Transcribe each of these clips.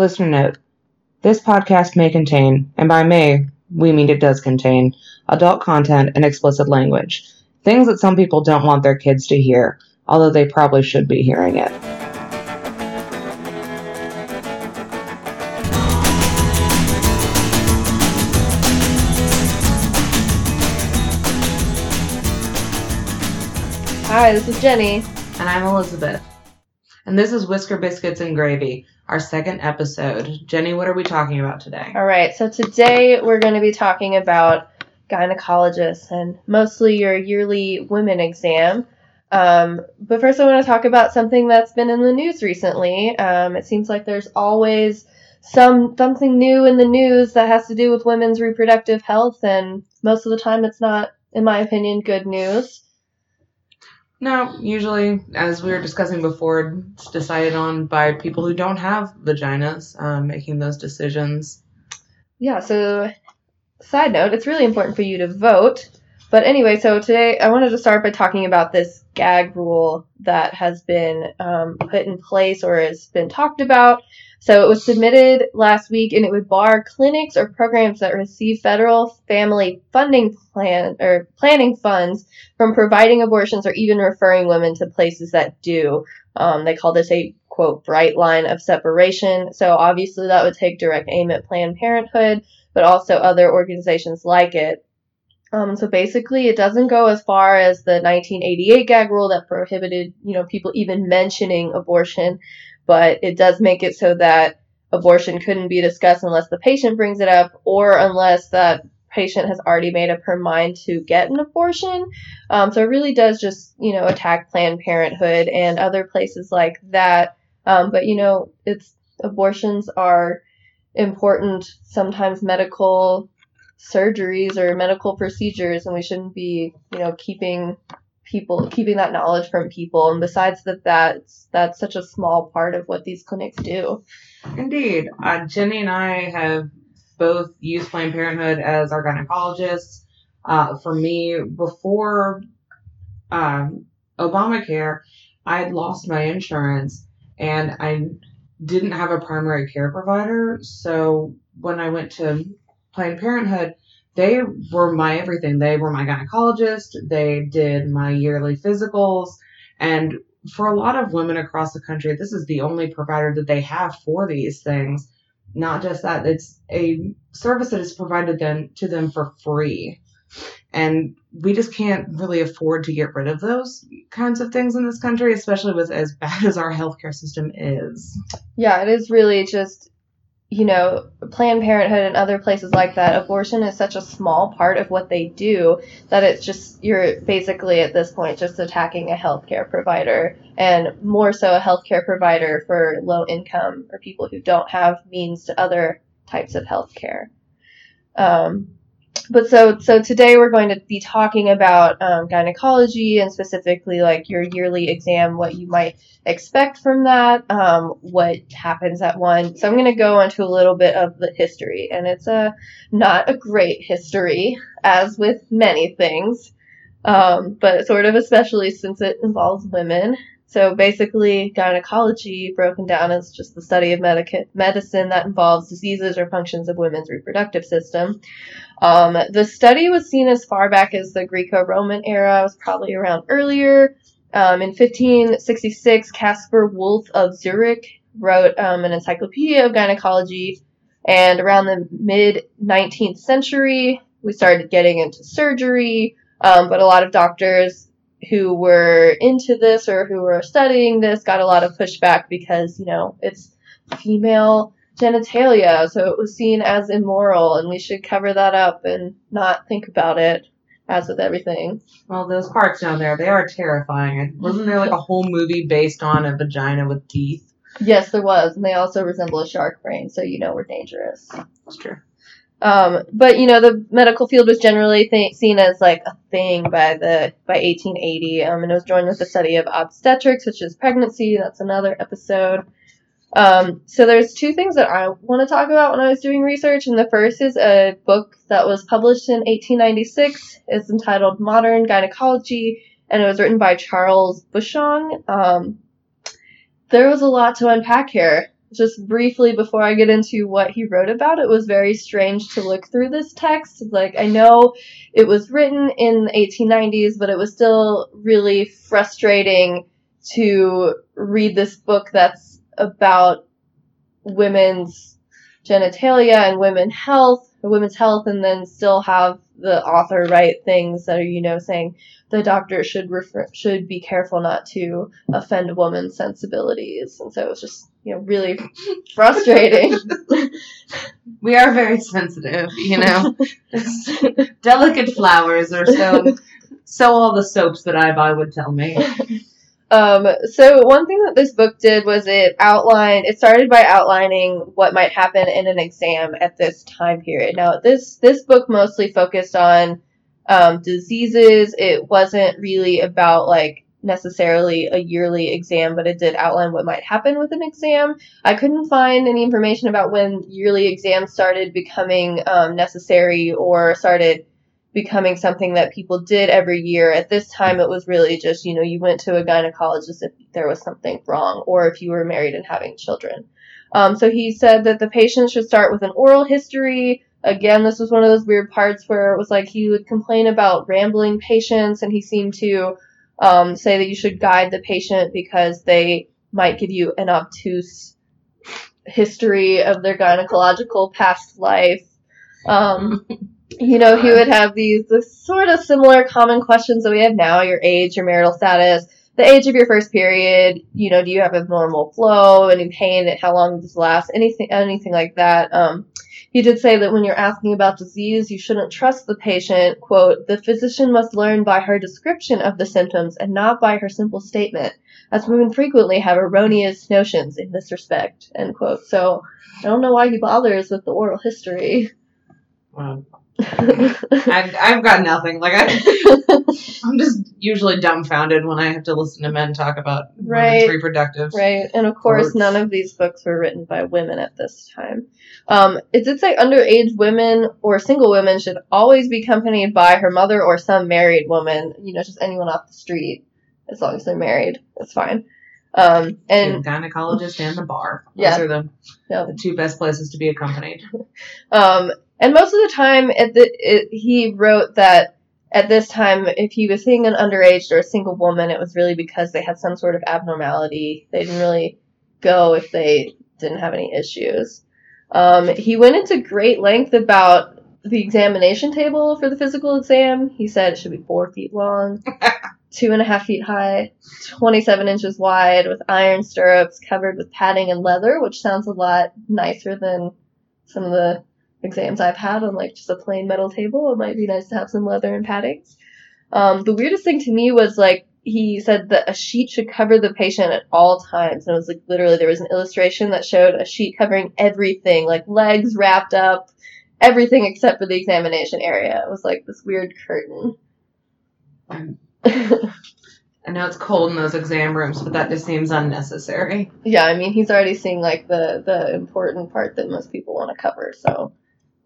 Listener note this podcast may contain, and by may, we mean it does contain, adult content and explicit language. Things that some people don't want their kids to hear, although they probably should be hearing it. Hi, this is Jenny. And I'm Elizabeth. And this is Whisker Biscuits and Gravy, our second episode. Jenny, what are we talking about today? All right, so today we're going to be talking about gynecologists and mostly your yearly women exam. Um, but first, I want to talk about something that's been in the news recently. Um, it seems like there's always some something new in the news that has to do with women's reproductive health, and most of the time, it's not, in my opinion, good news. No, usually, as we were discussing before, it's decided on by people who don't have vaginas um, making those decisions. Yeah, so side note, it's really important for you to vote. But anyway, so today I wanted to start by talking about this gag rule that has been um, put in place or has been talked about. So it was submitted last week and it would bar clinics or programs that receive federal family funding plan or planning funds from providing abortions or even referring women to places that do. Um, they call this a quote bright line of separation. So obviously that would take direct aim at Planned Parenthood, but also other organizations like it. Um, so basically, it doesn't go as far as the 1988 gag rule that prohibited, you know, people even mentioning abortion, but it does make it so that abortion couldn't be discussed unless the patient brings it up or unless that patient has already made up her mind to get an abortion. Um, so it really does just, you know, attack Planned Parenthood and other places like that. Um, but, you know, it's abortions are important, sometimes medical surgeries or medical procedures and we shouldn't be you know keeping people keeping that knowledge from people. And besides that that's that's such a small part of what these clinics do. Indeed. Uh, jenny and i have both used planned parenthood as our gynecologists. Uh, for me before um, obamacare i had lost my insurance and i didn't have a primary care provider. So when i went to Planned Parenthood, they were my everything. They were my gynecologist. They did my yearly physicals. And for a lot of women across the country, this is the only provider that they have for these things. Not just that, it's a service that is provided them to them for free. And we just can't really afford to get rid of those kinds of things in this country, especially with as bad as our healthcare system is. Yeah, it is really just you know, Planned Parenthood and other places like that, abortion is such a small part of what they do that it's just, you're basically at this point just attacking a healthcare provider and more so a healthcare provider for low income or people who don't have means to other types of healthcare. Um, but so so today we're going to be talking about um, gynecology and specifically like your yearly exam, what you might expect from that, um, what happens at one. So I'm going to go into a little bit of the history, and it's a not a great history as with many things, um, but sort of especially since it involves women. So basically, gynecology, broken down as just the study of medica- medicine that involves diseases or functions of women's reproductive system. Um, the study was seen as far back as the Greco-Roman era. It was probably around earlier. Um, in 1566, Caspar Wolf of Zurich wrote um, an encyclopedia of gynecology, and around the mid 19th century, we started getting into surgery. Um, but a lot of doctors who were into this or who were studying this got a lot of pushback because, you know, it's female genitalia, so it was seen as immoral, and we should cover that up and not think about it, as with everything. Well, those parts down there, they are terrifying. Wasn't there like a whole movie based on a vagina with teeth? Yes, there was, and they also resemble a shark brain, so you know we're dangerous. That's true. Um, but you know, the medical field was generally th- seen as like a thing by the by 1880, um, and it was joined with the study of obstetrics, which is pregnancy. That's another episode. Um, so there's two things that I want to talk about when I was doing research, and the first is a book that was published in 1896. It's entitled Modern Gynecology, and it was written by Charles Bushong. Um, there was a lot to unpack here. Just briefly before I get into what he wrote about, it was very strange to look through this text. Like, I know it was written in the 1890s, but it was still really frustrating to read this book that's about women's genitalia and women health, women's health, and then still have the author write things that are, you know, saying the doctor should refer, should be careful not to offend a woman's sensibilities. And so it was just, you know, really frustrating. we are very sensitive, you know. Delicate flowers or so so all the soaps that I buy would tell me. Um, so one thing that this book did was it outlined, it started by outlining what might happen in an exam at this time period. Now, this, this book mostly focused on, um, diseases. It wasn't really about like necessarily a yearly exam, but it did outline what might happen with an exam. I couldn't find any information about when yearly exams started becoming, um, necessary or started becoming something that people did every year. At this time, it was really just, you know, you went to a gynecologist if there was something wrong or if you were married and having children. Um, so he said that the patient should start with an oral history. Again, this was one of those weird parts where it was like he would complain about rambling patients and he seemed to um, say that you should guide the patient because they might give you an obtuse history of their gynecological past life. Um, you know, he would have these sort of similar common questions that we have now: your age, your marital status, the age of your first period. You know, do you have abnormal flow, any pain, how long does this last, anything, anything like that. Um, he did say that when you're asking about disease, you shouldn't trust the patient. Quote, the physician must learn by her description of the symptoms and not by her simple statement, as women frequently have erroneous notions in this respect. End quote. So I don't know why he bothers with the oral history. I've, I've got nothing. Like I, I'm just usually dumbfounded when I have to listen to men talk about right, women's reproductive. Right, and of course, none of these books were written by women at this time. Um, it did say underage women or single women should always be accompanied by her mother or some married woman. You know, just anyone off the street, as long as they're married, that's fine. Um, and the gynecologist and the bar. Those yeah, are the, yeah. the two best places to be accompanied. Um, and most of the time, at the, it, he wrote that at this time, if he was seeing an underage or a single woman, it was really because they had some sort of abnormality. They didn't really go if they didn't have any issues. Um, he went into great length about the examination table for the physical exam. He said it should be four feet long, two and a half feet high, 27 inches wide, with iron stirrups covered with padding and leather, which sounds a lot nicer than some of the exams I've had on like just a plain metal table. It might be nice to have some leather and padding. Um, the weirdest thing to me was like he said that a sheet should cover the patient at all times. And it was like literally there was an illustration that showed a sheet covering everything, like legs wrapped up, everything except for the examination area. It was like this weird curtain. I know it's cold in those exam rooms, but that just seems unnecessary. Yeah, I mean he's already seeing like the the important part that most people want to cover, so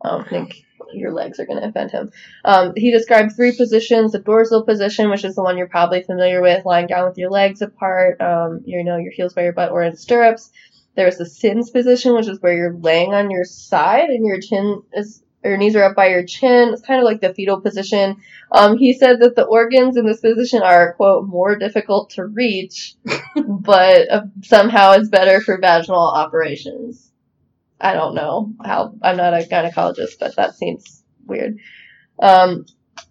I don't think your legs are going to offend him. Um, he described three positions: the dorsal position, which is the one you're probably familiar with, lying down with your legs apart, um, you know, your heels by your butt or in stirrups. There's the Sims position, which is where you're laying on your side and your chin is your knees are up by your chin. It's kind of like the fetal position. Um, he said that the organs in this position are, quote, more difficult to reach, but uh, somehow it's better for vaginal operations. I don't know how, I'm not a gynecologist, but that seems weird. Um,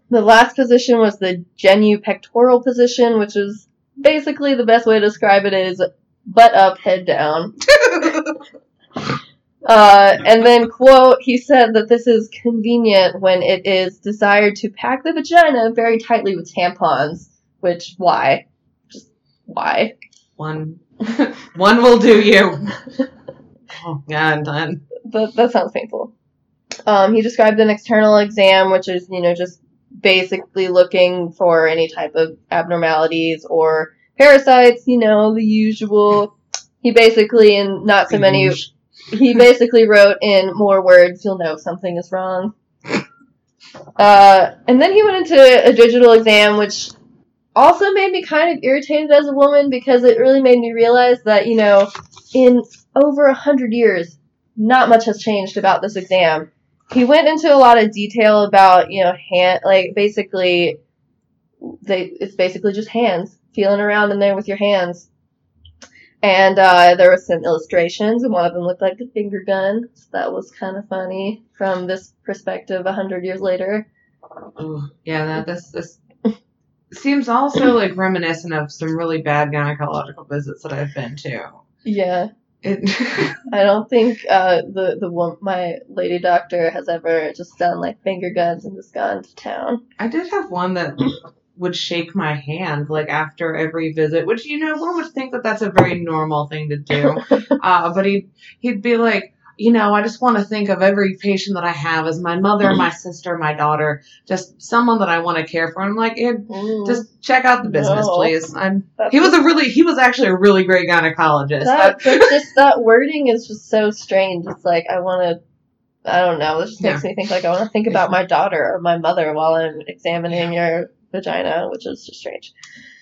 the last position was the genupectoral position, which is basically the best way to describe it is butt up, head down. Uh, and then, quote, he said that this is convenient when it is desired to pack the vagina very tightly with tampons. Which, why? Just why? One, one will do you. oh, yeah, I'm done. That, that sounds painful. Um, he described an external exam, which is, you know, just basically looking for any type of abnormalities or parasites, you know, the usual. He basically, in not so many he basically wrote in more words, you'll know something is wrong. Uh, and then he went into a digital exam, which also made me kind of irritated as a woman because it really made me realize that, you know, in over a hundred years, not much has changed about this exam. He went into a lot of detail about, you know, hand, like basically, they, it's basically just hands, feeling around in there with your hands. And uh, there was some illustrations, and one of them looked like a finger gun. So that was kind of funny from this perspective, a hundred years later. Oh, yeah, that this this seems also like reminiscent of some really bad gynecological visits that I've been to. Yeah, It, I don't think uh, the the one, my lady doctor has ever just done like finger guns and just gone to town. I did have one that would shake my hand like after every visit, which you know one would think that that's a very normal thing to do. uh, but he he'd be like, you know, I just want to think of every patient that I have as my mother, my sister, my daughter, just someone that I want to care for. I'm like, eh, Mm, just check out the business, No. please. I'm. that's He was a really he was actually a really great gynecologist. that, just that wording is just so strange. It's like I want to. I don't know. This just makes Yeah. me think like I want to think about my daughter or my mother while I'm examining your vagina, which is just strange.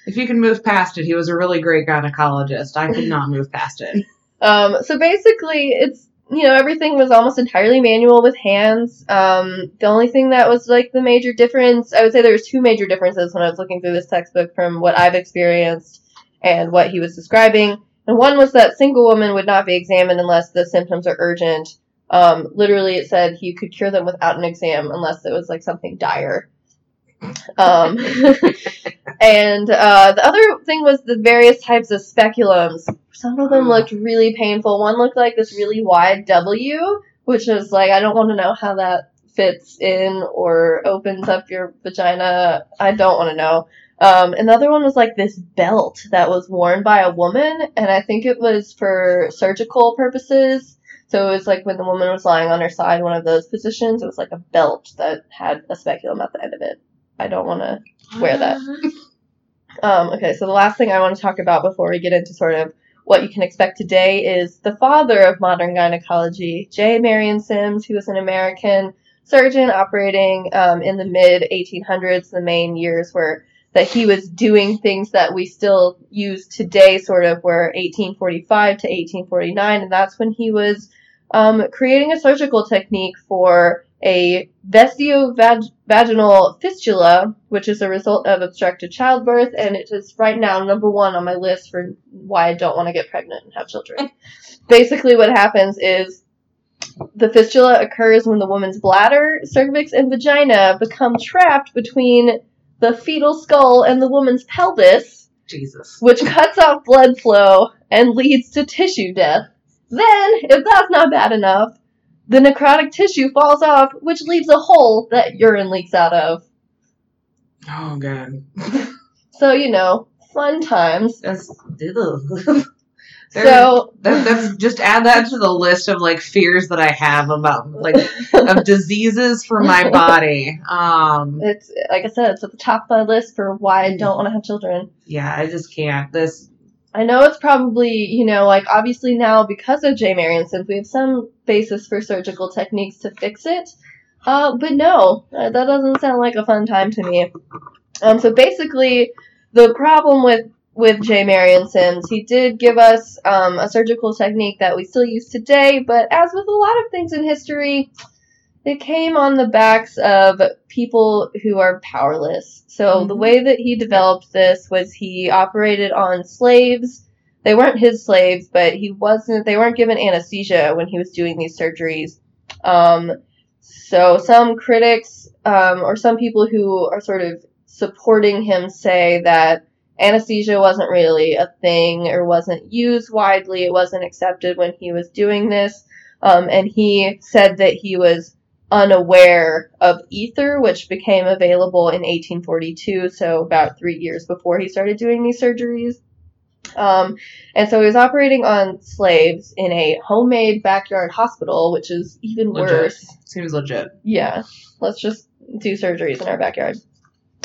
if you can move past it, he was a really great gynecologist. I could not move past it. Um, so basically, it's you know everything was almost entirely manual with hands. Um, the only thing that was like the major difference, I would say there was two major differences when I was looking through this textbook from what I've experienced and what he was describing. And one was that single women would not be examined unless the symptoms are urgent. Um, literally, it said you could cure them without an exam unless it was like something dire. Um, and uh, the other thing was the various types of speculums. Some of them looked really painful. One looked like this really wide W, which is like I don't want to know how that fits in or opens up your vagina. I don't want to know. Um, another one was like this belt that was worn by a woman, and I think it was for surgical purposes. So it was like when the woman was lying on her side, one of those positions, it was like a belt that had a speculum at the end of it. I don't want to Wear that. um, okay, so the last thing I want to talk about before we get into sort of what you can expect today is the father of modern gynecology, J. Marion Sims, who was an American surgeon operating um, in the mid 1800s. The main years were that he was doing things that we still use today, sort of were 1845 to 1849, and that's when he was um, creating a surgical technique for a vesiovag- fistula, which is a result of obstructed childbirth, and it is right now number one on my list for why I don't want to get pregnant and have children. Basically, what happens is the fistula occurs when the woman's bladder, cervix, and vagina become trapped between the fetal skull and the woman's pelvis, Jesus. which cuts off blood flow and leads to tissue death. Then, if that's not bad enough, the necrotic tissue falls off, which leaves a hole that urine leaks out of. Oh god. So, you know, fun times. That's. There- So, that, that's just add that to the list of like fears that I have about like of diseases for my body. Um, it's, like I said, it's at the top of my list for why I don't want to have children. yeah, I just can't. This I know it's probably, you know, like obviously now because of J. Marion Sims, we have some basis for surgical techniques to fix it. Uh, but no, uh, that doesn't sound like a fun time to me. Um, so basically, the problem with with J. Marion Sims, he did give us um, a surgical technique that we still use today, but as with a lot of things in history, it came on the backs of people who are powerless. So the Mhm. way that he developed this was he operated on slaves. They weren't his slaves, but he wasn't. They weren't given anesthesia when he was doing these surgeries. Um, so some critics um, or some people who are sort of supporting him say that anesthesia wasn't really a thing or wasn't used widely. It wasn't accepted when he was doing this. Um, and he said that he was unaware of ether, which became available in 1842, so about three years before he started doing these surgeries. Um, and so he was operating on slaves in a homemade backyard hospital, which is even Legit. worse. seems legit. Yeah, let's just do surgeries in our backyard.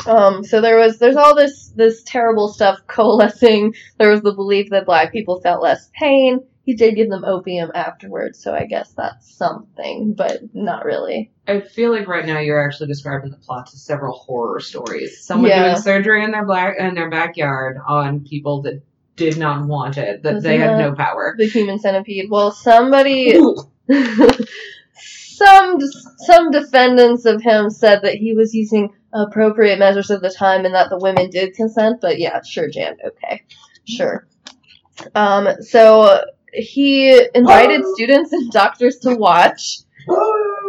Um, so there was there's all this this terrible stuff coalescing. There was the belief that black people felt less pain. He did give them opium afterwards, so I guess that's something, but not really. I feel like right now you're actually describing the plots of several horror stories. Someone Yeah. doing surgery in their black in their backyard on people that did not want it, that Wasn't they had no power. the human centipede. Well, somebody, some some defendants of him said that he was using appropriate measures of the time and that the women did consent. But yeah, sure, Jan. Okay, sure. Um, so he invited students and doctors to watch.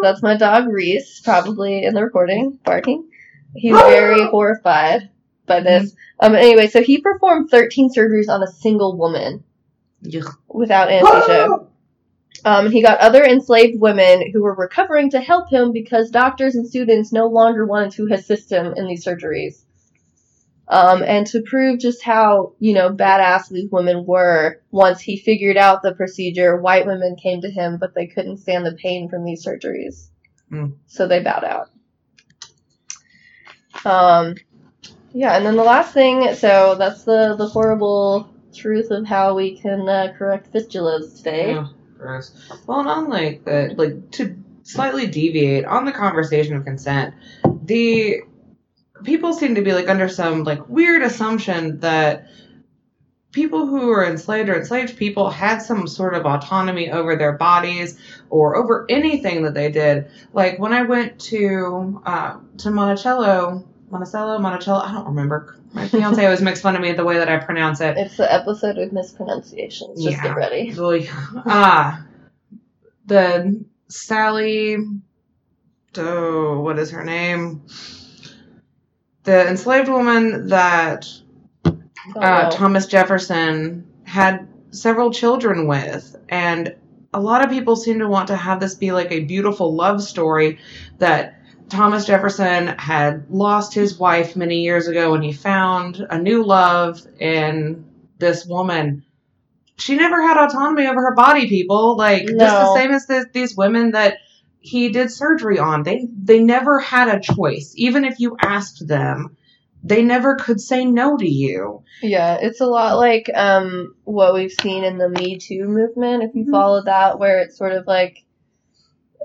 That's my dog Reese, probably in the recording, barking. He's very horrified by this. Um, anyway, so he performed 13 surgeries on a single woman Yuck. without anesthesia. Um, and he got other enslaved women who were recovering to help him because doctors and students no longer wanted to assist him in these surgeries. Um, and to prove just how, you know, badass these women were, once he figured out the procedure, white women came to him, but they couldn't stand the pain from these surgeries. Hmm. So they bowed out. Um, yeah, and then the last thing, so that's the, the horrible truth of how we can uh, correct fistulas today. Yeah, gross. Well, and unlike that, like to slightly deviate on the conversation of consent, the people seem to be like under some like weird assumption that people who are enslaved or enslaved people had some sort of autonomy over their bodies or over anything that they did. Like when I went to uh, to Monticello, Monticello, Monticello, I don't remember. My fiance always makes fun of me the way that I pronounce it. It's the episode with mispronunciations. Just Yeah. get ready. Well, ah, the Sally, oh, what is her name? The enslaved woman that uh, no. Thomas Jefferson had several children with, and a lot of people seem to want to have this be like a beautiful love story that Thomas Jefferson had lost his wife many years ago and he found a new love in this woman. She never had autonomy over her body, people. Like just the same as the, these women that he did surgery on. They they never had a choice. Even if you asked them, they never could say no to you. Yeah, it's a lot like um what we've seen in the Me Too movement, if you Mhm. follow that, where it's sort of like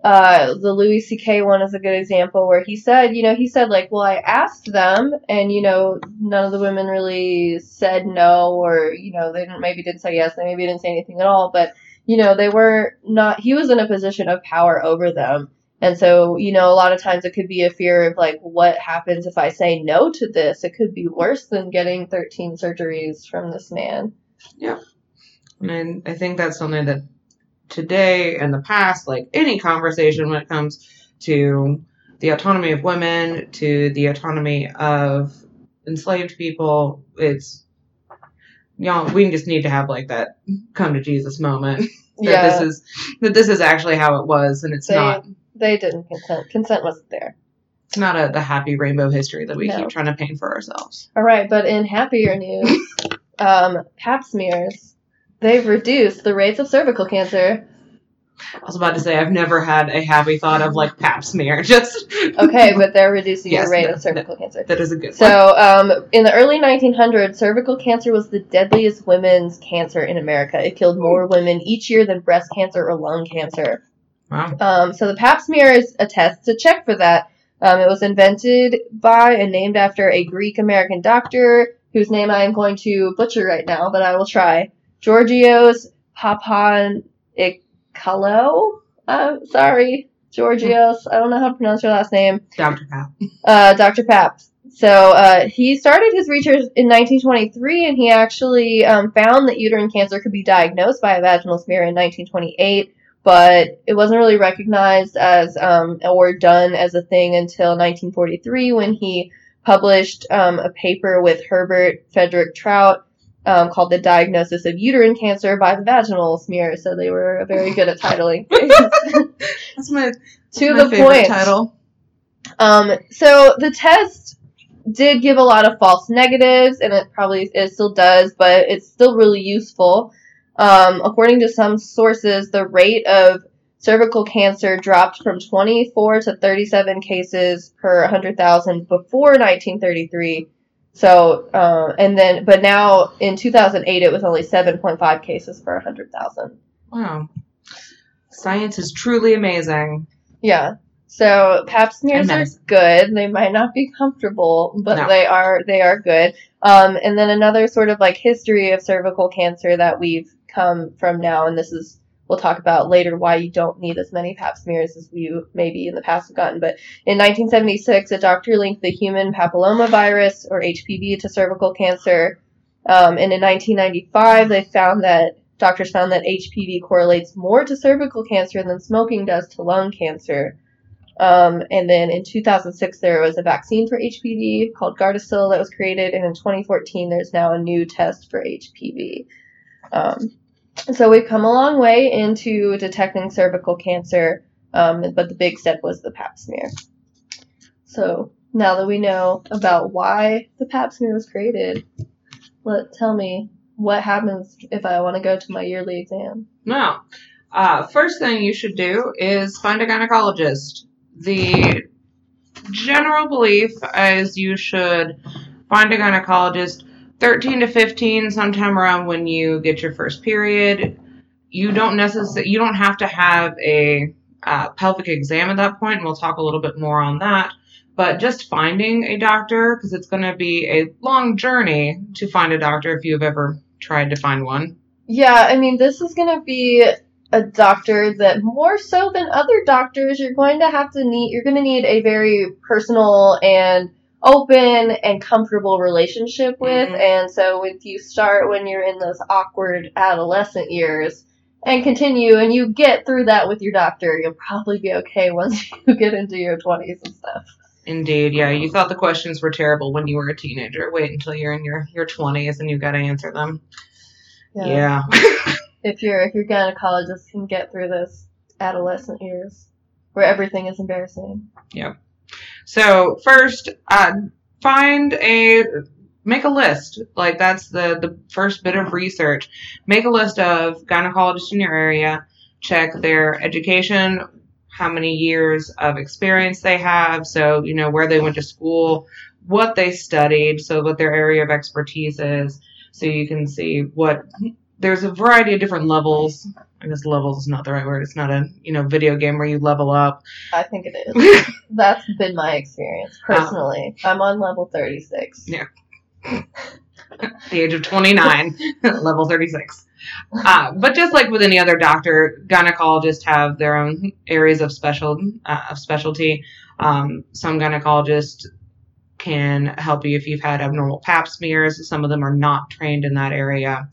uh the Louis C.K. one is a good example where he said, you know, he said like, well, I asked them, and you know, none of the women really said no, or you know, they didn't maybe didn't say yes, they maybe didn't say anything at all, but you know, they were not. He was in a position of power over them. And so, you know, a lot of times it could be a fear of like, what happens if I say no to this? It could be worse than getting 13 surgeries from this man. Yeah. And I think that's something that today and the past, like any conversation when it comes to the autonomy of women, to the autonomy of enslaved people, it's y'all we just need to have like that come to Jesus moment. that yeah, this is that this is actually how it was and it's they, not they didn't consent. Consent wasn't there. it's not a the happy rainbow history that we No. keep trying to paint for ourselves. All right, but in happier news, um, pap smears, they've reduced the rates of cervical cancer. I was about to say I've never had a happy thought of like pap smear. Just Okay, but they're reducing Yes, the rate no, of cervical cancer. that is a good. So, um, in the early 1900s, cervical cancer was the deadliest women's cancer in America. It killed more women each year than breast cancer or lung cancer. Wow. Um, so the pap smear is a test to check for that. Um, it was invented by and named after a Greek American doctor whose name I am going to butcher right now, but I will try. Georgios Papanikolaou. I'm sorry, Georgios. I don't know how to pronounce your last name Dr. Pap. uh, Dr. Paps. So uh, he started his research in 1923, and he actually um, found that uterine cancer could be diagnosed by a vaginal smear in 1928, but it wasn't really recognized as um, or done as a thing until 1943 when he published um, a paper with Herbert Frederick Traut um, called "The Diagnosis of Uterine Cancer by the Vaginal Smear." So they were very good at titling. That's my, to my the favorite point. title. Um, so the test did give a lot of false negatives, and it probably it still does, but it's still really useful. Um, according to some sources, the rate of cervical cancer dropped from 24 to 37 cases per 100,000 before 1933. So, uh, and then, but now in 2008, it was only 7.5 cases per 100,000. Wow. Science is truly amazing. Yeah. So pap smears are good. They might not be comfortable, but No. they are they are good. Um, and then another sort of like history of cervical cancer that we've come from now, and this is we'll talk about later why you don't need as many pap smears as you maybe in the past have gotten. But in 1976, a doctor linked the human papillomavirus or HPV to cervical cancer. Um, and in 1995, they found that doctors found that HPV correlates more to cervical cancer than smoking does to lung cancer. Um, and then in 2006, there was a vaccine for HPV called Gardasil that was created, and in 2014, there's now a new test for HPV. Um, so we've come a long way into detecting cervical cancer, um, but the big step was the Pap smear. So now that we know about why the Pap smear was created, let tell me what happens if I want to go to my yearly exam. No. Uh, first thing you should do is find a gynecologist. The general belief is you should find a gynecologist 13 to 15, sometime around when you get your first period. You don't necessarily, you don't have to have a uh, pelvic exam at that point, and we'll talk a little bit more on that. But just finding a doctor, because it's going to be a long journey to find a doctor if you've ever tried to find one. Yeah, I mean, this is going to be a doctor that more so than other doctors, you're going to have to need, you're going to need a very personal and open and comfortable relationship with. Mhm. And so if you start when you're in those awkward adolescent years and continue and you get through that with your doctor, you'll probably be okay once you get into your 20s and stuff. Indeed, yeah. You thought the questions were terrible when you were a teenager. Wait until you're in your your twenties and you've got to answer them. Yeah. If your if your gynecologist can get through those adolescent years where everything is embarrassing. So first, uh, find a make a list. Like that's the the first bit of research. Make a list of gynecologists in your area. Check their education, how many years of experience they have. So you know where they went to school, what they studied, so what their area of expertise is. So you can see what there's a variety of different levels. I guess levels is not the right word. It's not a you know video game where you level up. I think it is. That's been my experience personally. I'm on level 36. Yeah. the age of 29, level 36. Uh, but just like with any other doctor, gynecologists have their own areas of special uh, of specialty. Um, some gynecologists can help you if you've had abnormal pap smears. Some of them are not trained in that area.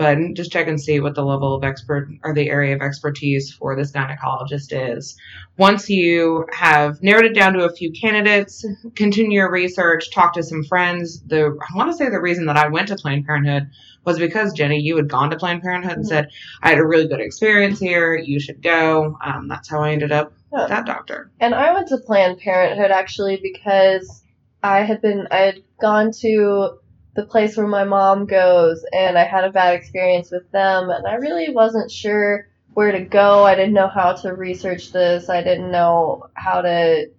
But just check and see what the level of expert or the area of expertise for this gynecologist is. Once you have narrowed it down to a few candidates, continue your research, talk to some friends. The I want to say the reason that I went to Planned Parenthood was because Jenny, you had gone to Planned Parenthood and Mhm. said I had a really good experience here. You should go. Um, that's how I ended up Yeah. that doctor. And I went to Planned Parenthood actually because I had been I had gone to the place where my mom goes and I had a bad experience with them and I really wasn't sure where to go. I didn't know how to research this. I didn't know how to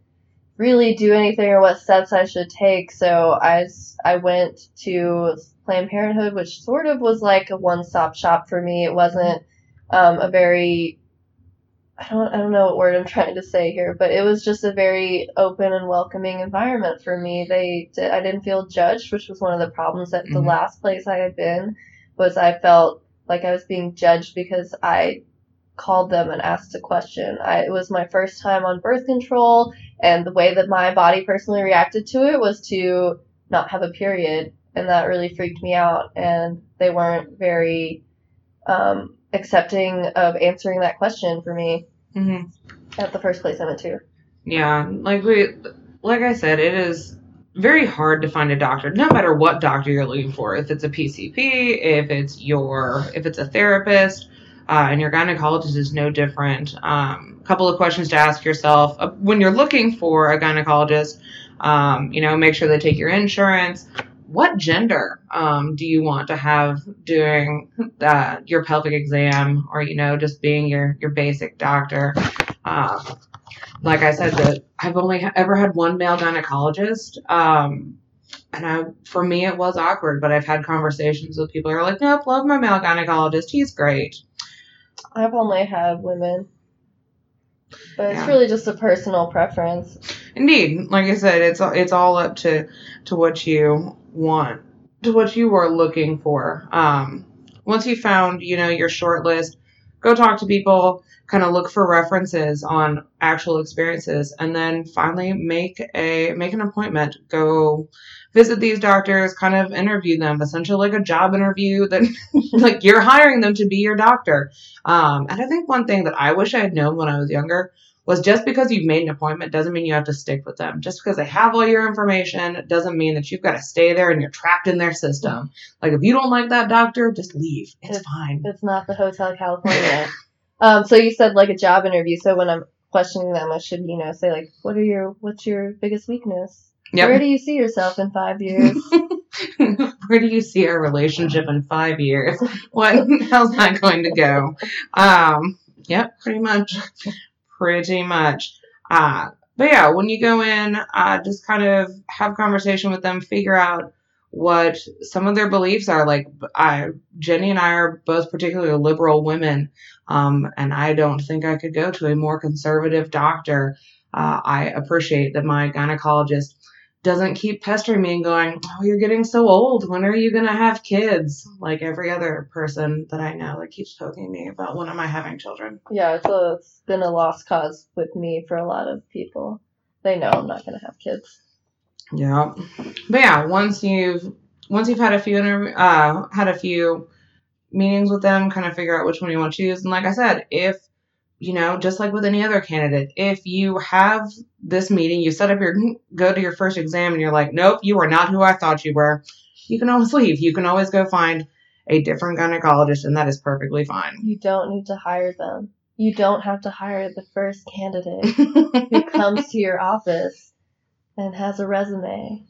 really do anything or what steps I should take. So I, I went to Planned Parenthood, which sort of was like a one-stop shop for me. It wasn't um, a very I don't I don't know what word I'm trying to say here, but it was just a very open and welcoming environment for me. They did, I didn't feel judged, which was one of the problems at the Mhm. last place I had been was I felt like I was being judged because I called them and asked a question. I, it was my first time on birth control, and the way that my body personally reacted to it was to not have a period, and that really freaked me out. And they weren't very um, accepting of answering that question for me hmm at the first place I went to. Yeah, like we, like I said, it is very hard to find a doctor, no matter what doctor you're looking for. If it's a PCP, if it's your, if it's a therapist, uh, and your gynecologist is no different. Um, a couple of questions to ask yourself uh, when you're looking for a gynecologist. Um, you know, make sure they take your insurance. What gender um, do you want to have doing uh, your pelvic exam, or you know, just being your your basic doctor? Um, like I said, that I've only ever had one male gynecologist. Um, and I, for me, it was awkward, but I've had conversations with people who are like, nope, love my male gynecologist. He's great. I've only had women. But it's Yeah. really just a personal preference. Indeed, like I said, it's it's all up to to what you want, to what you are looking for. Um, once you found, you know, your short list, go talk to people, kind of look for references on actual experiences, and then finally make a make an appointment. Go visit these doctors, kind of interview them, essentially like a job interview that like you're hiring them to be your doctor. Um, and I think one thing that I wish I had known when I was younger was just because you've made an appointment doesn't mean you have to stick with them. Just because they have all your information doesn't mean that you've got to stay there and you're trapped in their system. Like if you don't like that doctor, just leave. It's It's- fine. It's not the Hotel California. um, so you said like a job interview. So when I'm questioning them, I should, you know, say like, what are your, what's your biggest weakness? Where do you see yourself in five years? Where do you see our relationship in five years? What? How's that going to go? Um. Yep. Pretty much. Pretty much. Uh. But yeah, when you go in, uh, just kind of have conversation with them, figure out what some of their beliefs are. Like, I, Jenny and I are both particularly liberal women, um, and I don't think I could go to a more conservative doctor. Uh, I appreciate that my gynecologist doesn't keep pestering me and going, Oh, you're getting so old. When are you going to have kids? Like every other person that I know that keeps poking me about when am I having children. yeah, it's, a, it's been a lost cause with me for a lot of people. They know I'm not going to have kids. Yeah. But yeah, once you've, once you've had a few, interv- uh, had a few meetings with them, kind of figure out which one you want to choose. And like I said, if, you know, just like with any other candidate, if you have this meeting, you set up your, go to your first exam and you're like, nope, you are not who I thought you were, you can always leave. You can always go find a different gynecologist and that is perfectly fine. You don't need to hire them. You don't have to hire the first candidate who comes to your office and has a resume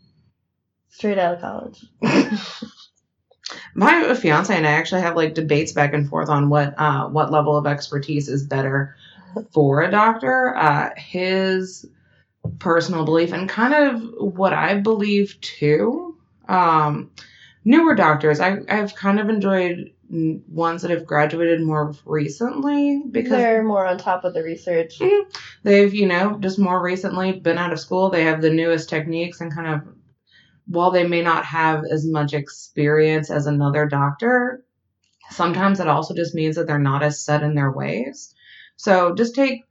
straight out of college. My fiance and I actually have like debates back and forth on what uh, what level of expertise is better for a doctor. Uh, his personal belief and kind of what I believe too. Um, newer doctors, I, I've kind of enjoyed ones that have graduated more recently because They're more on top of the research. they've you know just more recently been out of school they have the newest techniques and kind of while they may not have as much experience as another doctor sometimes it also just means that they're not as set in their ways. So just take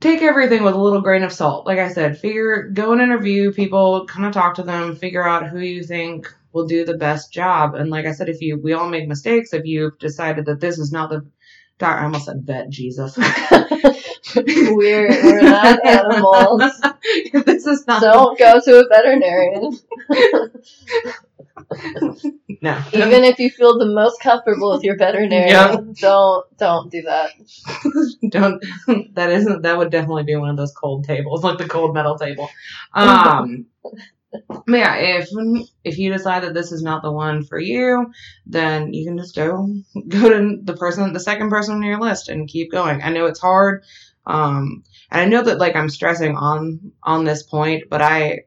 take everything with a little grain of salt. Like i said figure go and interview people kind of talk to them figure out who you think will do the best job. And like i said if you we all make mistakes if you've decided that this is not the doc- i almost said vet jesus we're we're not animals. this is not Don't go to a veterinarian. no Even if you feel the most comfortable with your veterinarian, Yeah. don't don't do that. don't that isn't that would definitely be one of those cold tables like the cold metal table um but yeah if if you decide that this is not the one for you then you can just go go to the person the second person on your list and keep going. I know it's hard um and i know that like i'm stressing on on this point but i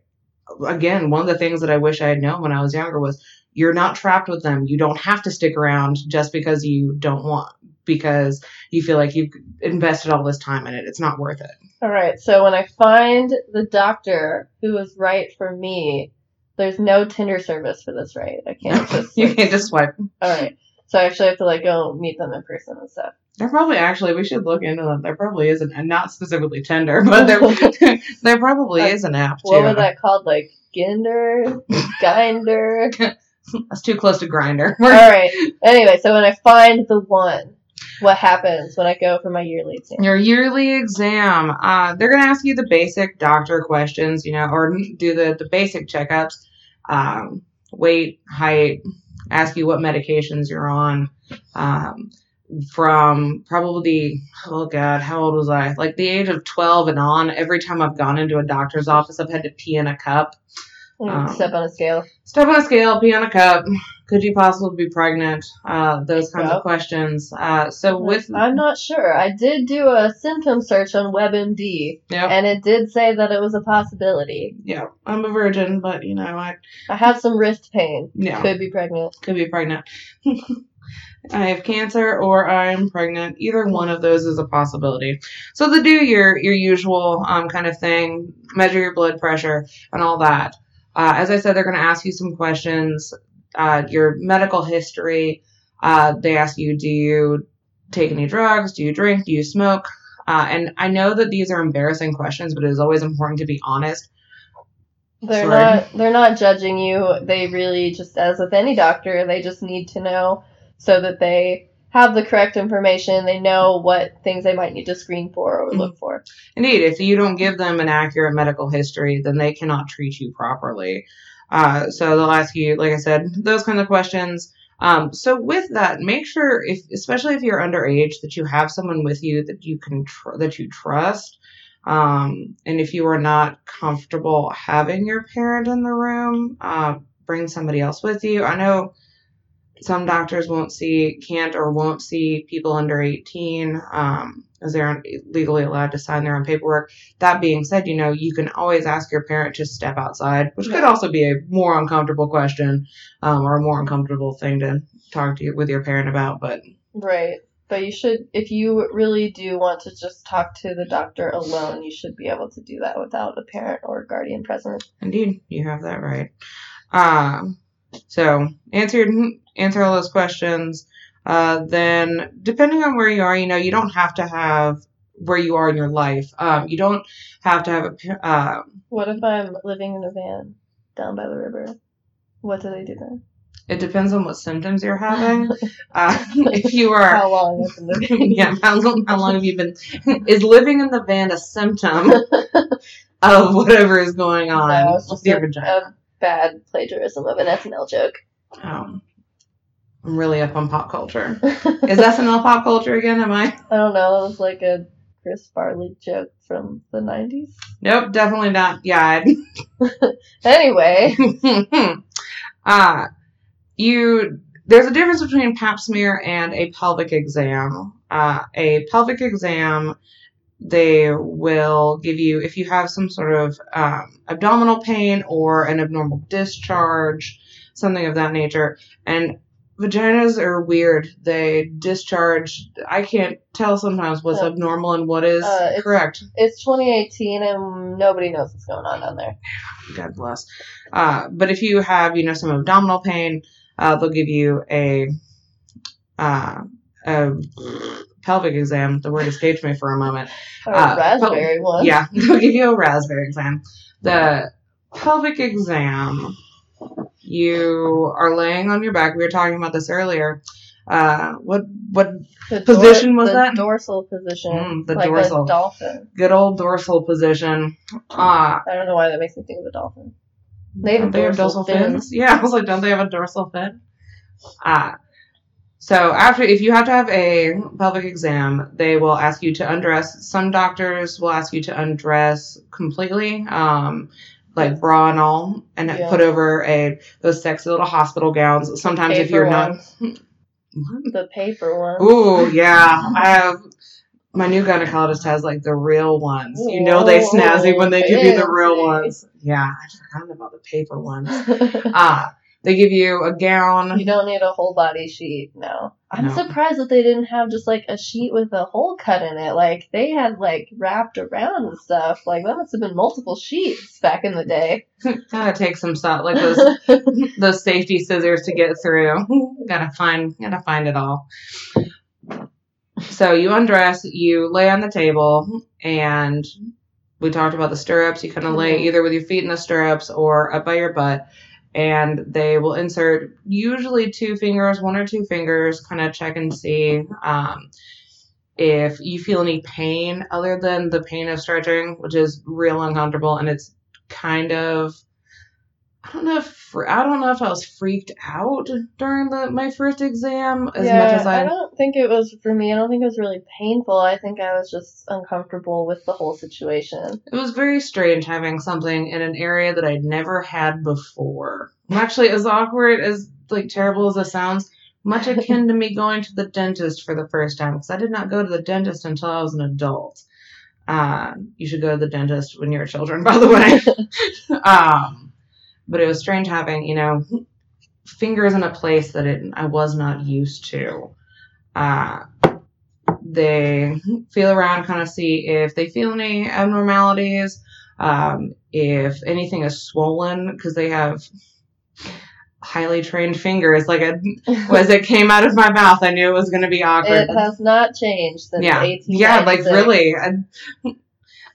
again one of the things that i wish i had known when i was younger was you're not trapped with them. You don't have to stick around just because you don't want because you feel like you've invested all this time in it. It's not worth it All right. So when I find the doctor who is right for me, there's no Tinder service for this, right? I can't just. you can't just swipe All right. So I actually have to like go meet them in person and stuff. There probably actually we should look into that. There probably is an and not specifically Tinder, but there there probably is an app too. What was that called? Like Ginder, Ginder. That's too close to Grindr. All right. Anyway, so when I find the one, what happens when I go for my yearly exam? Your yearly exam, uh, they're gonna ask you the basic doctor questions, you know, or do the the basic checkups, um, weight, height, ask you what medications you're on, um, from probably oh god, how old was I? Like the age of twelve and on. Every time I've gone into a doctor's office, I've had to pee in a cup. Um, Step on a scale. Step on a scale, pee on a cup. Could you possibly be pregnant? Uh, those kinds Yep. of questions. Uh, so with I'm not sure. I did do a symptom search on WebMD, yeah, and it did say that it was a possibility. yeah, I'm a virgin, but you know, I I have some wrist pain. yeah Could be pregnant. could be pregnant. I have cancer or I'm pregnant. Either one of those is a possibility. So they do your your usual um, kind of thing, measure your blood pressure and all that. Uh, as I said, they're going to ask you some questions, uh, your medical history. Uh, they ask you, do you take any drugs? Do you drink? Do you smoke? Uh, and I know that these are embarrassing questions, but it is always important to be honest. They're Sorry. not they're not judging you. They really just as with any doctor, they just need to know so that they have the correct information. They know what things they might need to screen for or look for. Indeed, if you don't give them an accurate medical history, then they cannot treat you properly. Uh, so they'll ask you, like I said, those kind of questions. Um, so with that, make sure, if especially if you're underage, that you have someone with you that you can tr- that you trust. Um, and if you are not comfortable having your parent in the room, uh, bring somebody else with you. I know some doctors won't see, can't or won't see people under 18, um, as they aren't legally allowed to sign their own paperwork. That being said, you know, you can always ask your parent to step outside, which could also be a more uncomfortable question, um, or a more uncomfortable thing to talk to you, with your parent about, but Right. But you should if you really do want to just talk to the doctor alone, you should be able to do that without a parent or guardian present. Indeed, you have that right. Um, so answer answer all those questions. Uh, then depending on where you are, you know, you don't have to have where you are in your life. Um, you don't have to have a. Uh, What if I'm living in a van down by the river? What do they do then? it depends on what symptoms you're having. Uh, if you are. How long has been living? yeah, how long, how long have you been? Is living in the van a symptom of whatever is going on No, with your a, vagina? a bad plagiarism of an SNL joke. Um, I'm really up on pop culture. Is SNL pop culture again? Am I? I don't know. It was like a Chris Farley joke from the 90s. Nope, definitely not. Yeah. Anyway, uh, you. There's a difference between Pap smear and a pelvic exam. Uh, a pelvic exam, they will give you if you have some sort of um, abdominal pain or an abnormal discharge, something of that nature, and vaginas are weird. They discharge. I can't tell sometimes what's abnormal and what is Uh, it's- correct. it's 2018 and nobody knows what's going on down there. God bless. Uh, but if you have, you know, some abdominal pain, uh, they'll give you a, uh, a pelvic exam. The word escaped me for a moment. Or Uh, raspberry one. Yeah, they'll give you a raspberry exam. The pelvic exam, you are laying on your back. We were talking about this earlier. Uh, what what The Position was the that? dorsal position. Mm, the like dorsal. a dolphin. good old dorsal position? Ah. I don't know why that makes me think of a dolphin. They have they dorsal dorsal fins? fins. Yeah, I was like, don't they have a dorsal fin? Ah. so after, if you have to have a pelvic exam, they will ask you to undress. Some doctors will ask you to undress completely, um, like bra and all, and Yeah. put over a those sexy little hospital gowns. Sometimes if you're not. The paper one. ooh, yeah, I have. My new gynecologist has like the real ones. You know they snazzy when they give you the real ones. Yeah, I forgot about the paper ones. Ah, they give you a gown. you don't need a whole body sheet, no. I'm No. surprised that they didn't have just like a sheet with a hole cut in it. Like they had like wrapped around and stuff. Like that must have been multiple sheets back in the day. Gotta take some stuff like those those safety scissors to get through. gotta find gotta find it all. So you undress, you lay on the table, and we talked about the stirrups. You kind of lay Mhm. either with your feet in the stirrups or up by your butt, and they will insert usually two fingers, one or two fingers, kind of check and see um, if you feel any pain other than the pain of stretching, which is real uncomfortable, and it's kind of I don't know if I don't know if I was freaked out during the my first exam as yeah, much as I, I don't think it was for me. I don't think it was really painful. I think I was just uncomfortable with the whole situation. it was very strange having something in an area that I'd never had before. Actually as awkward as like terrible as it sounds, much akin to me going to the dentist for the first time because I did not go to the dentist until I was an adult. Uh, you should go to the dentist when you're a children, by the way. um, but it was strange having, you know, fingers in a place that it I was not used to. Uh, they feel around, kind of see if they feel any abnormalities, um, if anything is swollen, because they have highly trained fingers. Like it, as it came out of my mouth, I knew it was going to be awkward. It has not changed since yeah, yeah, like really. I-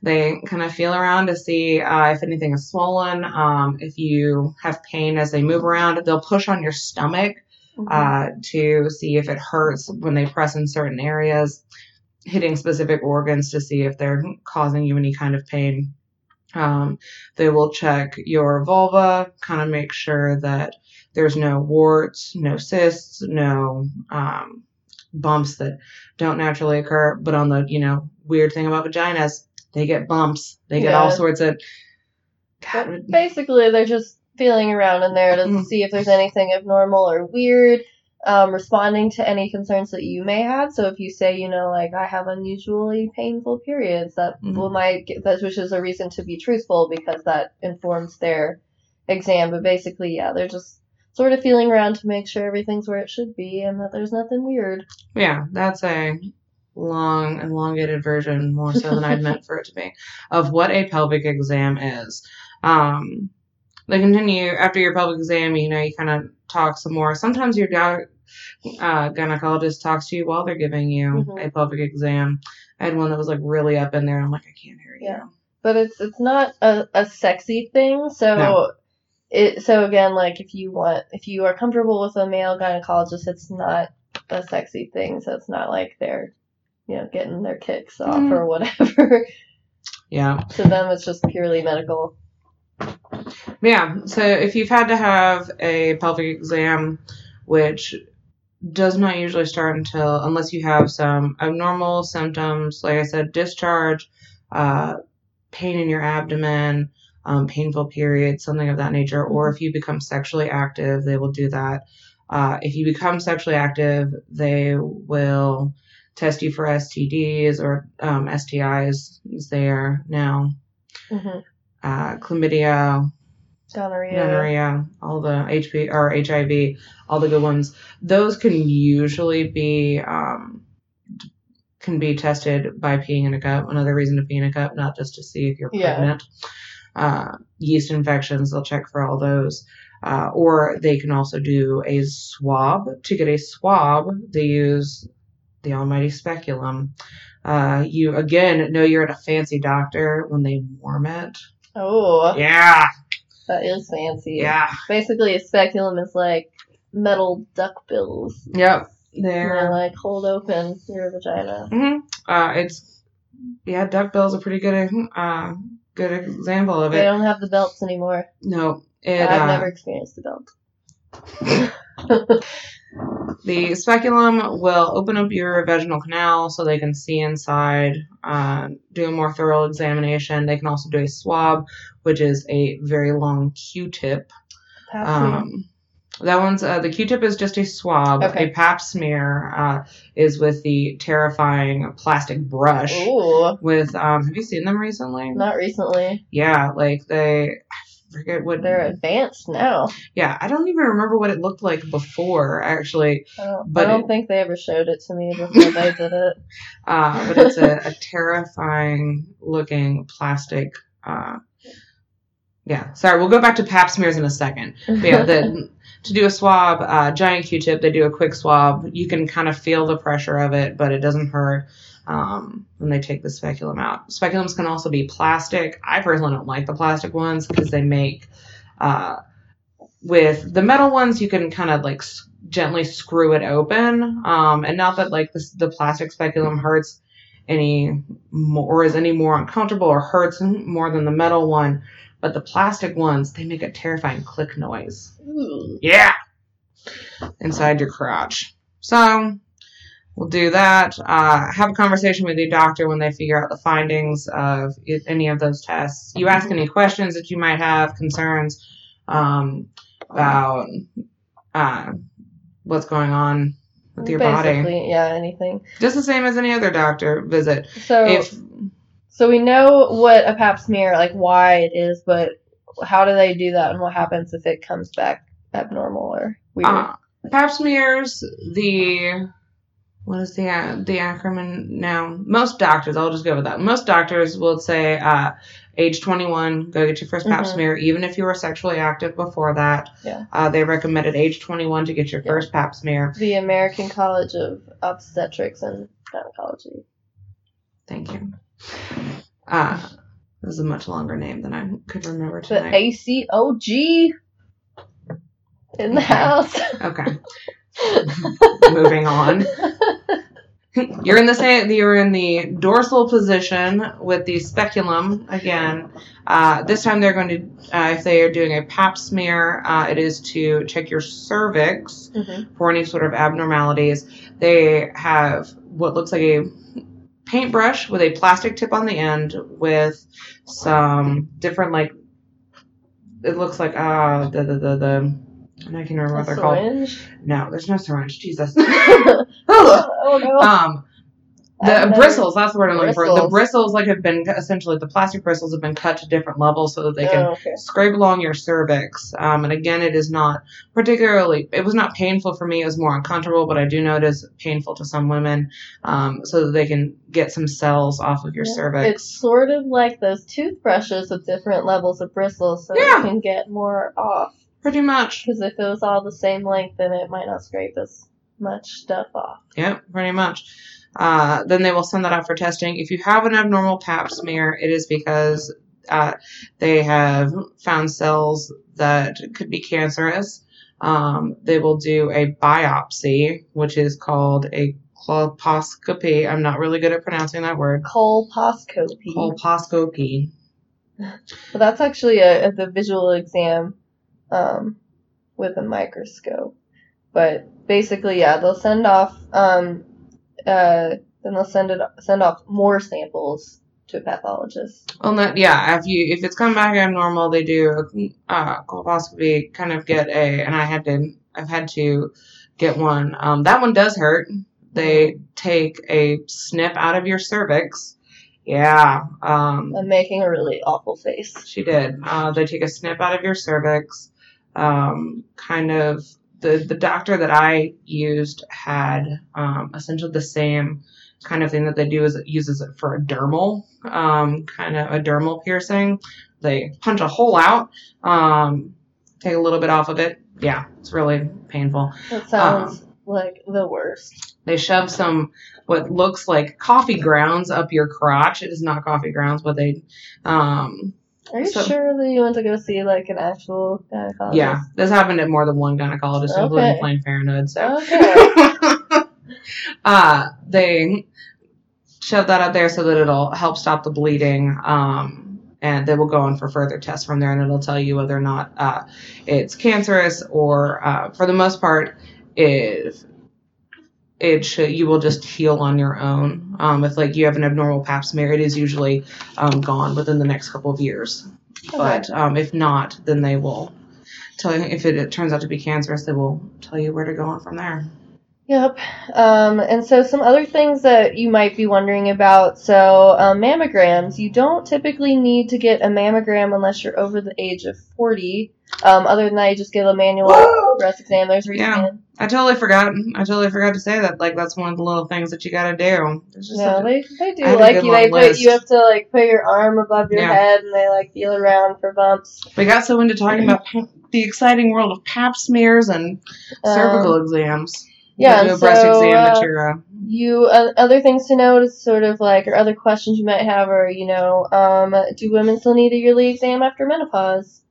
they kind of feel around to see uh, if anything is swollen. Um, if you have pain as they move around, they'll push on your stomach Mhm. uh, to see if it hurts when they press in certain areas, hitting specific organs to see if they're causing you any kind of pain. Um, they will check your vulva, kind of make sure that there's no warts, no cysts, no um, bumps that don't naturally occur. But on the you know weird thing about vaginas, they get bumps. They get all sorts of. But basically, they're just feeling around in there to Mhm. see if there's anything abnormal or weird, um, responding to any concerns that you may have. So if you say, you know, like I have unusually painful periods, that Mhm. will might get, that which is a reason to be truthful because that informs their exam. But basically, yeah, they're just sort of feeling around to make sure everything's where it should be and that there's nothing weird. Yeah, that's a long, elongated version, more so than I'd meant for it to be, of what a pelvic exam is. Um, they continue after your pelvic exam. You know, you kind of talk some more. Sometimes your doc, uh, gynecologist talks to you while they're giving you Mhm. a pelvic exam. I had one that was like really up in there. I'm like, I can't hear you. Yeah. But it's it's not a, a sexy thing, so No. it so again, like if you want if you are comfortable with a male gynecologist, it's not a sexy thing, so it's not like they're you know, getting their kicks off Mhm. or whatever. Yeah. to them it's just purely medical. Yeah. So if you've had to have a pelvic exam, which does not usually start until unless you have some abnormal symptoms, like I said, discharge, uh, pain in your abdomen, um, painful periods, something of that nature, or if you become sexually active, they will do that. Uh, if you become sexually active, they will test you for STDs or um, STIs, is there now, hmm uh, chlamydia, Gonorrhea. gonorrhea, all the HP or HIV, all the good ones. Those can usually be um, can be tested by peeing in a cup. Another reason to pee in a cup, not just to see if you're Yeah. pregnant. Uh, yeast infections, they'll check for all those. Uh, or they can also do a swab. To get a swab, they use the almighty speculum. Uh, you again know you're at a fancy doctor when they warm it. Oh, Yeah, that is fancy. yeah. Basically, a speculum is like metal duck bills. Yep. And They There. like hold open your vagina. Mm-hmm. Uh, it's yeah, duck bills are pretty good. Uh, good example of it. They don't have the belts anymore. No, it. I've uh, never experienced the belt. The speculum will open up your vaginal canal so they can see inside, uh, do a more thorough examination. They can also do a swab, which is a very long Q-tip. Um, that one's uh, the Q-tip is just a swab. Okay. A Pap smear uh, is with the terrifying plastic brush. Ooh, With um, have you seen them recently? not recently. Yeah, like they I forget what They're advanced now. Yeah, I don't even remember what it looked like before actually. I don't, But I don't it- think they ever showed it to me before they did it. Uh, but it's a, a terrifying looking plastic uh yeah, sorry, we'll go back to pap smears in a second. But yeah, the, to do a swab, uh, giant Q-tip, they do a quick swab. You can kind of feel the pressure of it, but it doesn't hurt um, when they take the speculum out. Speculums can also be plastic. I personally don't like the plastic ones because they make, uh, with the metal ones, you can kind of like s- gently screw it open. Um, and not that like the, the plastic speculum hurts any more or is any more uncomfortable or hurts more than the metal one. But the plastic ones, they make a terrifying click noise. Ooh. Yeah. Inside your crotch. So we'll do that. Uh, have a conversation with your doctor when they figure out the findings of any of those tests. You ask any questions that you might have, concerns um, about uh, what's going on with your body. Yeah, anything. Just the same as any other doctor visit. So, If so we know what a pap smear, like why it is, but how do they do that, and what happens if it comes back abnormal or weird. Uh, pap smears, the what is the uh, the acronym now? Most doctors, I'll just go with that. Most doctors will say uh, age 21, go get your 1st pap Mhm. smear, even if you were sexually active before that. Yeah. Uh, they recommended age 21 to get your Yeah. first pap smear. the American College of Obstetrics and Gynecology. Thank you. Uh, this is a much longer name than I could remember tonight. The. ACOG in the house. Okay, moving on. You're in the same. You're in the dorsal position with the speculum again. Uh, this time they're going to, uh, if they are doing a Pap smear, uh, it is to check your cervix Mhm. for any sort of abnormalities. They have what looks like a paintbrush with a plastic tip on the end with some different like. It looks like uh the the the, the and I can remember what A they're called. No, there's no syringe. Jesus. oh no. um, the bristles, that's the word I'm looking for. The Bristles. like have been essentially the plastic bristles have been cut to different levels so that they can Oh, okay. scrape along your cervix. Um, and again, it is not particularly, it was not painful for me. It was more uncomfortable, but I do know it is painful to some women um, so that they can get some cells off of your Yeah. cervix. It's sort of like those toothbrushes with different levels of bristles, so Yeah. you can get more off. Pretty much. Because if it was all the same length, then it might not scrape as much stuff off. Yep, pretty much. Uh, then they will send that out for testing. If you have an abnormal pap smear, it is because uh, they have found cells that could be cancerous. Um, they will do a biopsy, which is called a colposcopy. I'm not really good at pronouncing that word. Colposcopy. Colposcopy. But that's actually a, a the visual exam um, with a microscope. But basically, yeah, they'll send off um, uh, then they'll send it send off more samples to a pathologist. Well, that, yeah, if you if it's come back abnormal, they do a uh, colposcopy, kind of get a, and I had to, I've had to get one. Um, that one does hurt. They take a snip out of your cervix. Yeah, um, I'm making a really awful face. she did. Uh, they take a snip out of your cervix. Um, kind of the the doctor that I used had um, essentially the same kind of thing that they do is it uses it for a dermal um, kind of a dermal piercing. They punch a hole out, um, take a little bit off of it. Yeah, it's really painful. That sounds like the worst. They shove some what looks like coffee grounds up your crotch. It is not coffee grounds, but they um, Are you So- sure that you went to go see like an actual gynecologist? Yeah, this happened at more than one gynecologist, including Okay. Planned Parenthood. So, Okay. uh, they shove that up there so that it'll help stop the bleeding. Um, and they will go on for further tests from there, and it'll tell you whether or not uh, it's cancerous or, uh, for the most part, if it should, you will just heal on your own. Um, if like you have an abnormal Pap smear, it is usually um, gone within the next couple of years. But um, if not, then they will tell you if it, it turns out to be cancerous. They will tell you where to go on from there. Yep. Um, and so some other things that you might be wondering about. So um, mammograms. You don't typically need to get a mammogram unless you're over the age of 40. Um, other than that, you just get a manual Woo! Breast exam. There's Yeah. I totally forgot. I totally forgot to say that. Like that's one of the little things that you got to do. No, a- they, they do like you. They put list. you have to like put your arm above your Yeah. head and they like feel around for bumps. we got so into talking about the exciting world of Pap smears and cervical Um, exams. yeah, do a and breast so, exam uh. Uh, You uh, other things to note is sort of like or other questions you might have are you know um, do women still need a yearly exam after menopause?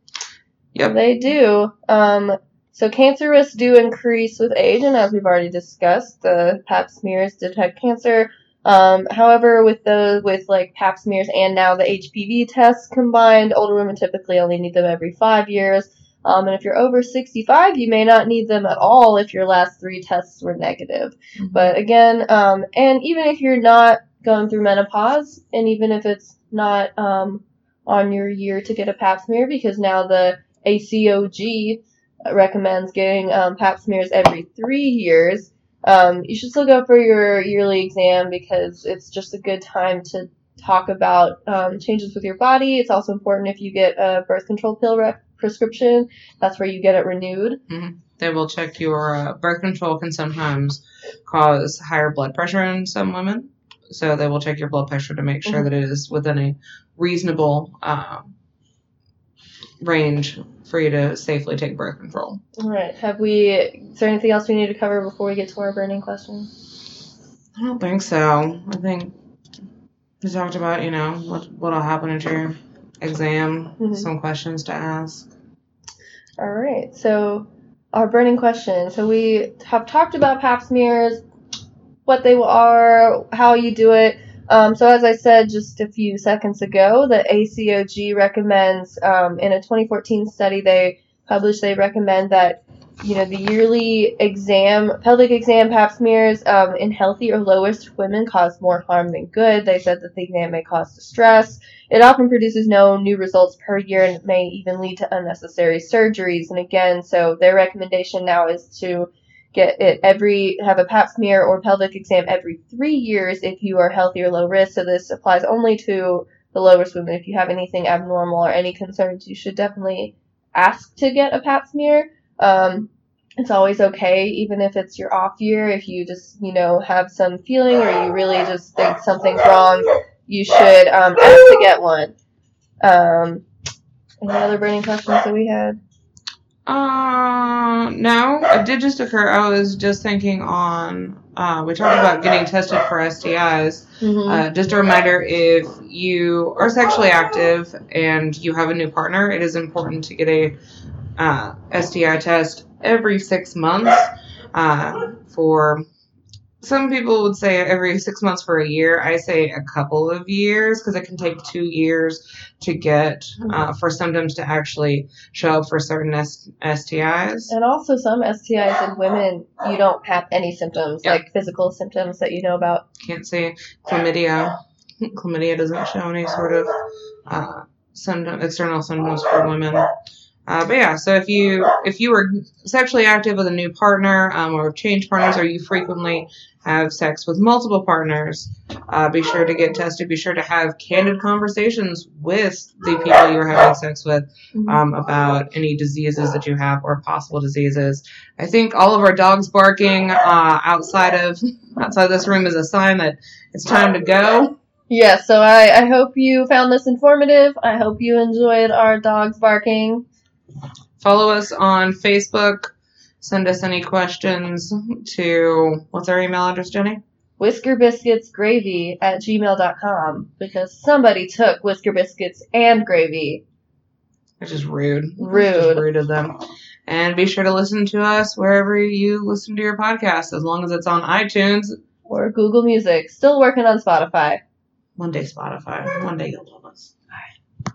Yep. They do. Um, so cancer risks do increase with age, and as we've already discussed, the Pap smears detect cancer. Um, however, with the with like Pap smears and now the HPV tests combined, older women typically only need them every five years. Um, and if you're over 65, you may not need them at all if your last three tests were negative. But again, um, and even if you're not going through menopause, and even if it's not um, on your year to get a pap smear, because now the ACOG recommends getting um, pap smears every three years, um, you should still go for your yearly exam because it's just a good time to talk about um, changes with your body. It's also important if you get a birth control pill re- prescription, that's where you get it renewed. They will check your uh, birth control can sometimes cause higher blood pressure in some women. So they will check your blood pressure to make sure Mhm. that it is within a reasonable um, range for you to safely take birth control. All right. Have we? Is there anything else we need to cover before we get to our burning question? I don't think so. I think we talked about, you know, what what'll happen at your exam, Mhm. some questions to ask. All right. So our burning question. So we have talked about pap smears, what they are, how you do it. Um, so as I said just a few seconds ago, the ACOG recommends um, in a 2014 study they published they recommend that you know the yearly exam pelvic exam pap smears um, in healthy or low risk women cause more harm than good. They said that the exam may cause distress. It often produces no new results per year and may even lead to unnecessary surgeries. And again, so their recommendation now is to get it every have a pap smear or pelvic exam every three years if you are healthy or low risk. So this applies only to the low risk women. If you have anything abnormal or any concerns, you should definitely ask to get a pap smear. Um, it's always okay, even if it's your off year. If you just you know have some feeling or you really just think something's wrong, you should um, ask to get one. Um, any other burning questions that we had? Uh, no, it did just occur. I was just thinking on, uh, we talked about getting tested for STIs. Mm-hmm. Uh, just a reminder if you are sexually active and you have a new partner, it is important to get a uh, STI test every six months. Uh, for some people would say every six months for a year. I say a couple of years because it can take two years to get uh, for symptoms to actually show up for certain S- STIs. And also, some STIs in women, you don't have any symptoms, Yeah. like physical symptoms that you know about. Can't say chlamydia. Chlamydia doesn't show any sort of uh, symptom, external symptoms for women. Uh, but yeah, so if you if you are sexually active with a new partner um, or change partners, or you frequently have sex with multiple partners, uh, be sure to get tested. Be sure to have candid conversations with the people you're having sex with um, about any diseases that you have or possible diseases. I think all of our dogs barking uh, outside of outside this room is a sign that it's time to go. Yeah, so I, I hope you found this informative. I hope you enjoyed our dogs barking. Follow us on Facebook. Send us any questions to what's our email address, Jenny? whiskerbiscuitsgravy at gmail.com because somebody took whisker biscuits and gravy. Which is rude. Rude. Just rude of them. And be sure to listen to us wherever you listen to your podcast, as long as it's on iTunes. Or Google Music. Still working on Spotify. One day Spotify. One day you'll love